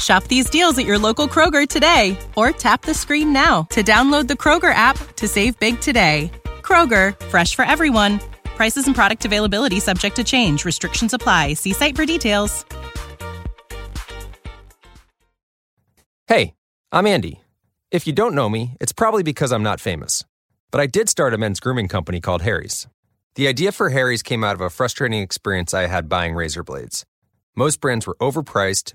Shop these deals at your local Kroger today or tap the screen now to download the Kroger app to save big today. Kroger, fresh for everyone. Prices and product availability subject to change. Restrictions apply. See site for details. Hey, I'm Andy. If you don't know me, it's probably because I'm not famous. But I did start a men's grooming company called Harry's. The idea for Harry's came out of a frustrating experience I had buying razor blades. Most brands were overpriced,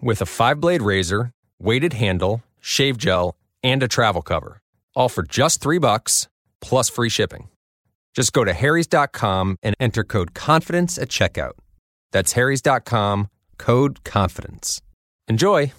with a five blade razor, weighted handle, shave gel, and a travel cover, all for just three bucks plus free shipping. Just go to harrys.com and enter code confidence at checkout. That's harrys.com, code confidence. Enjoy!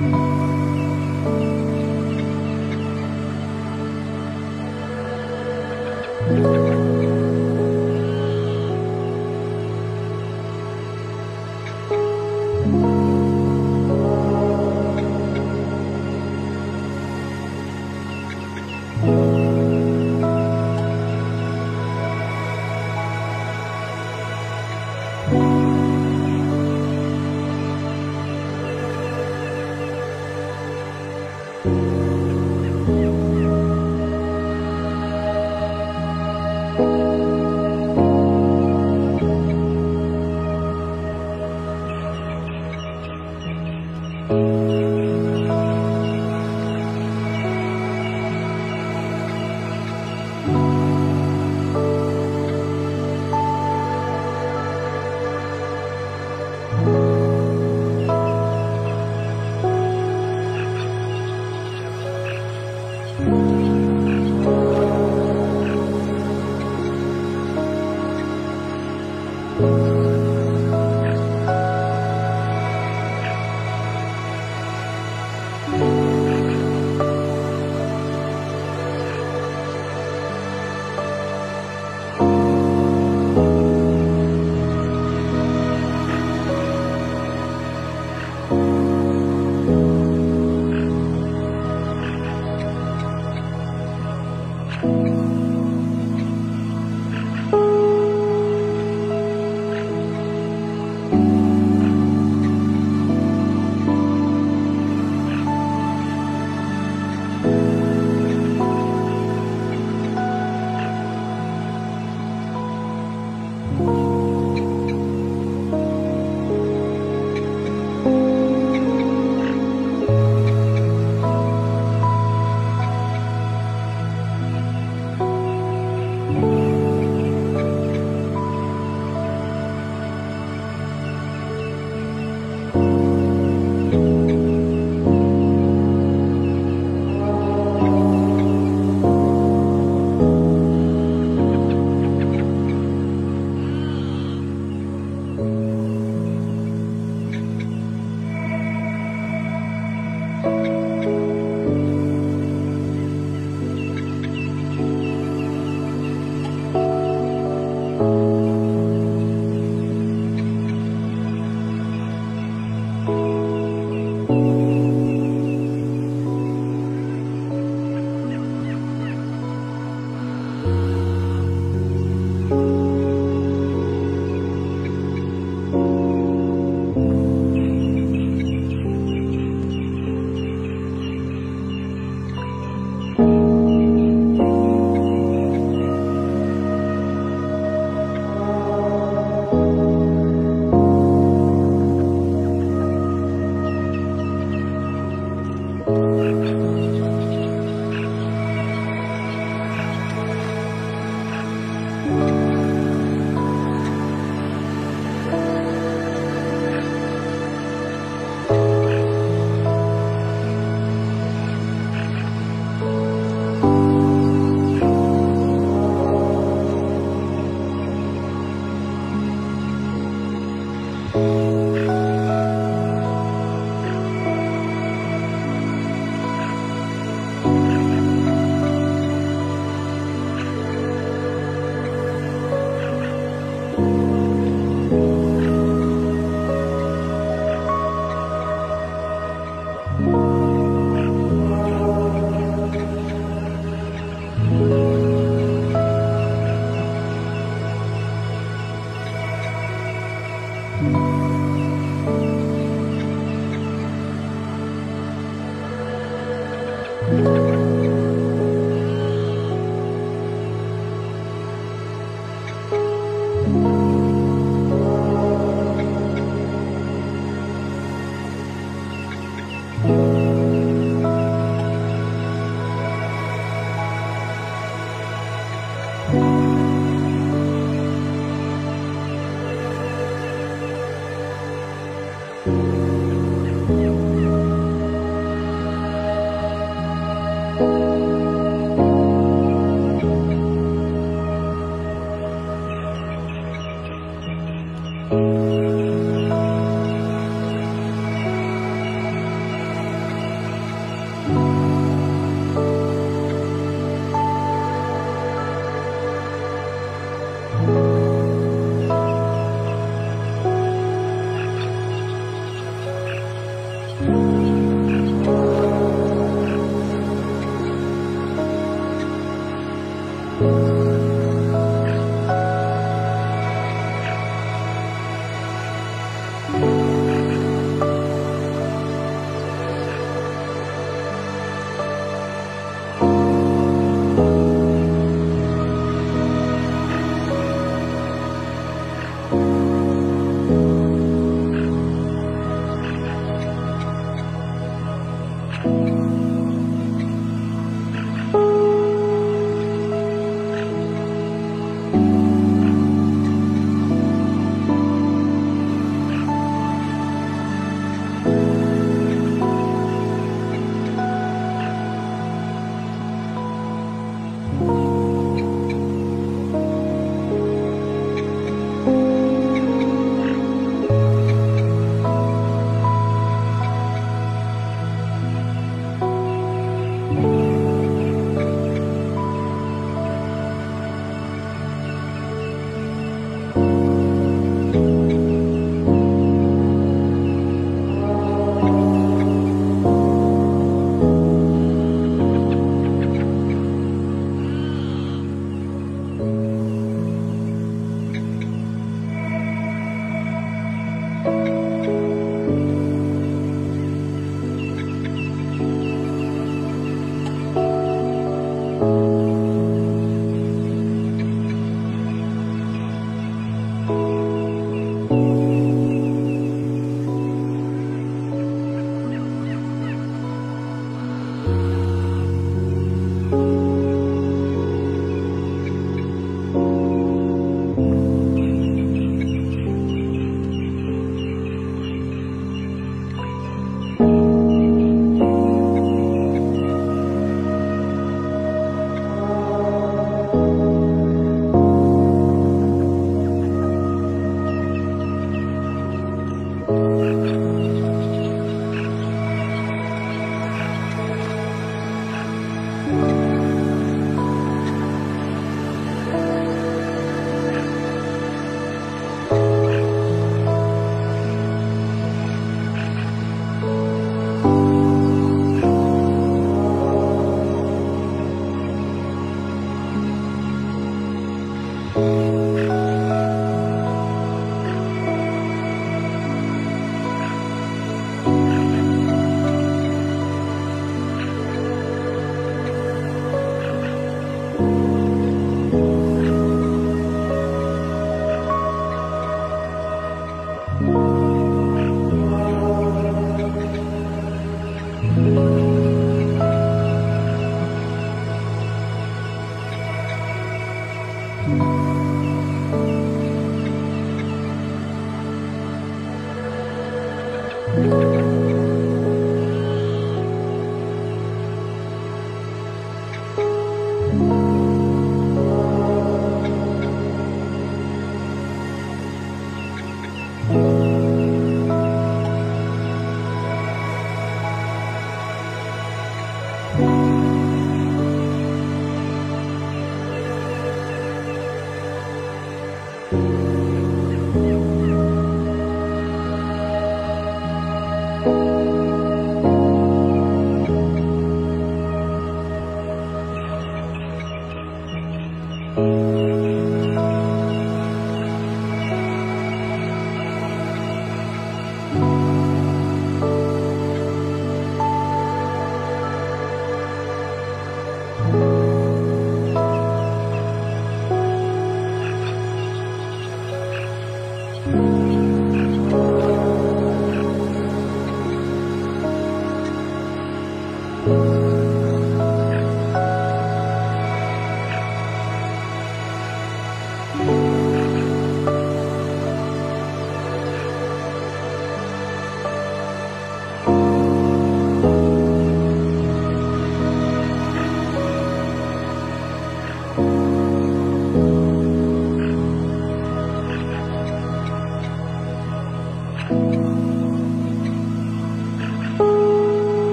Mm-hmm.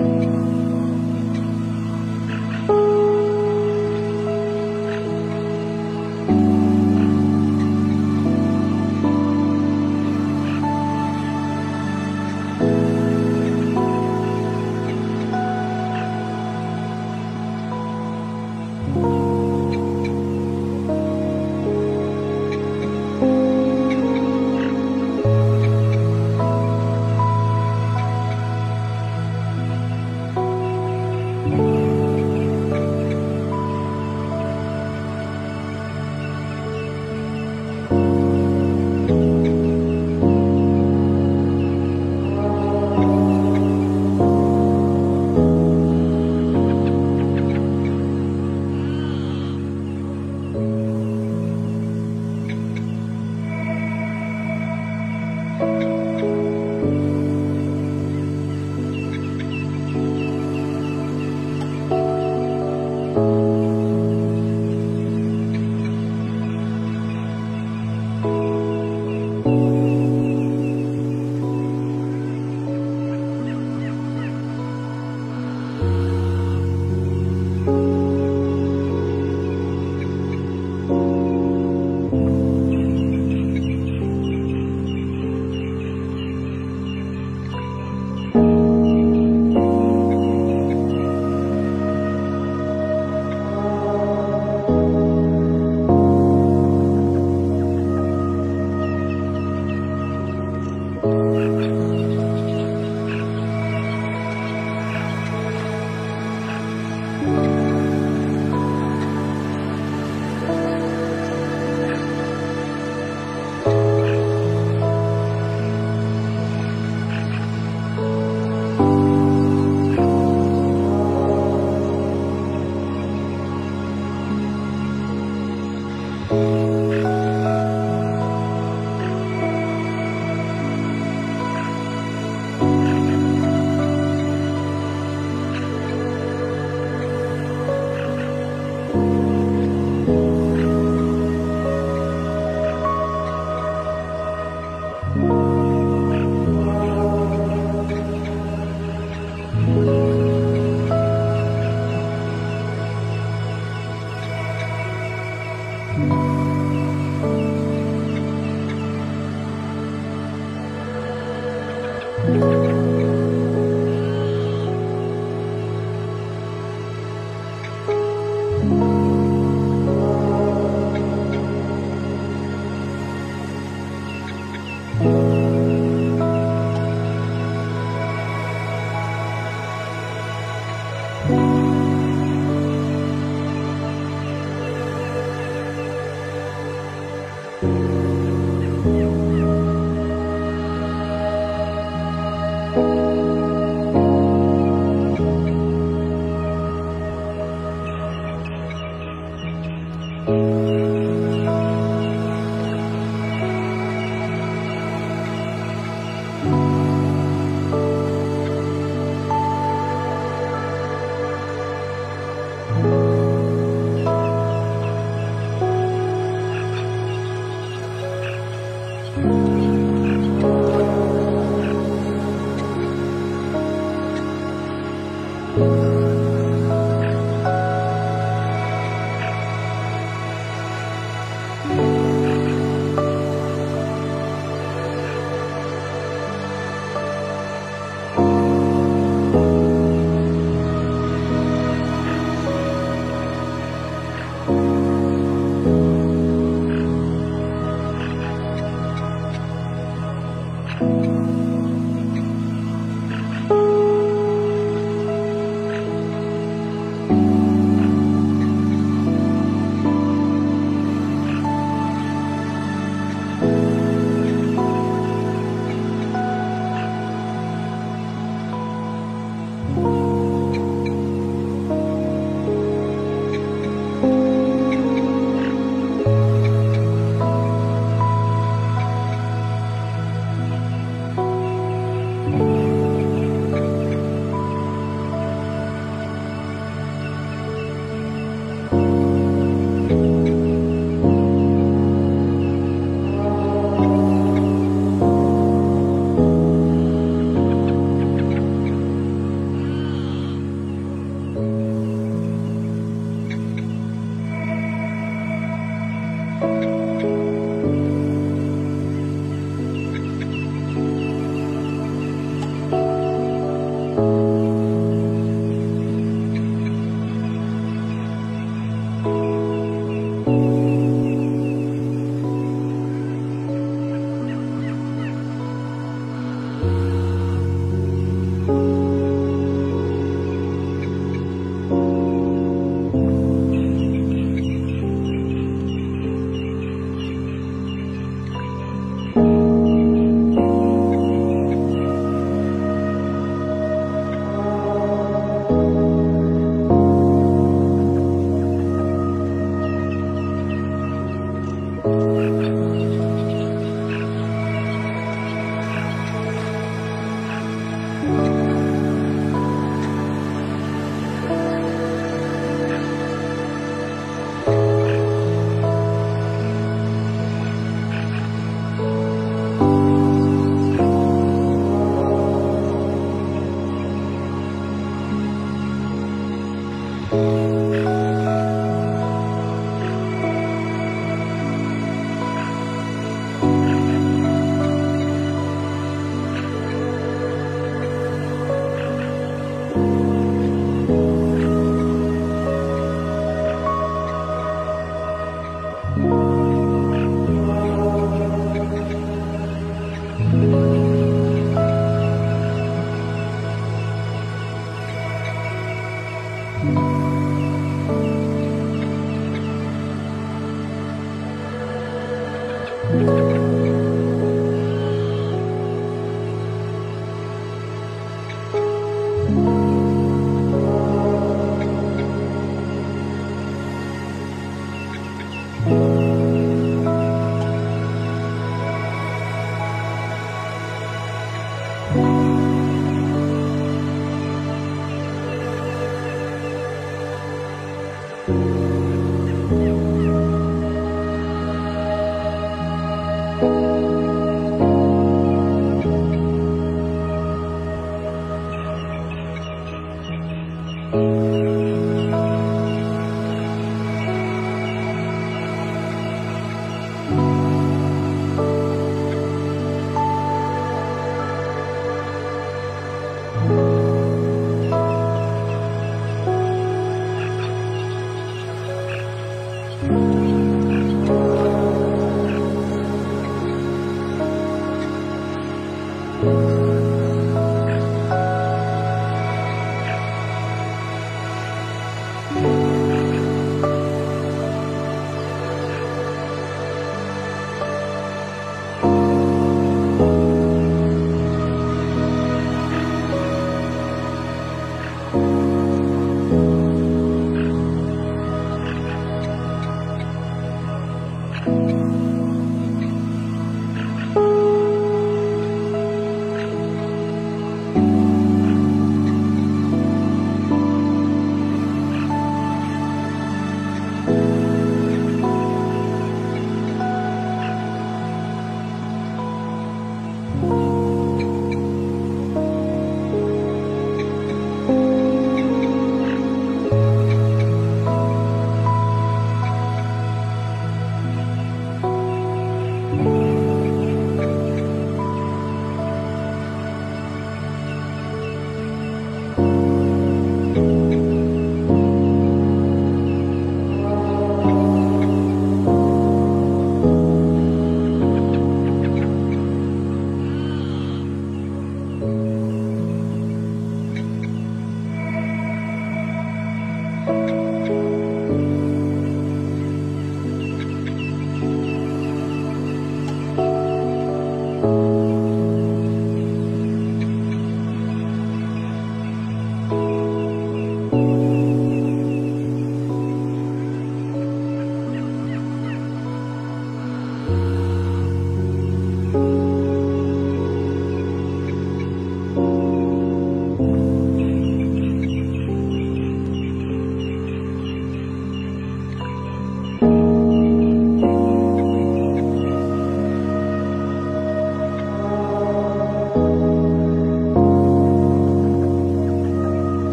嗯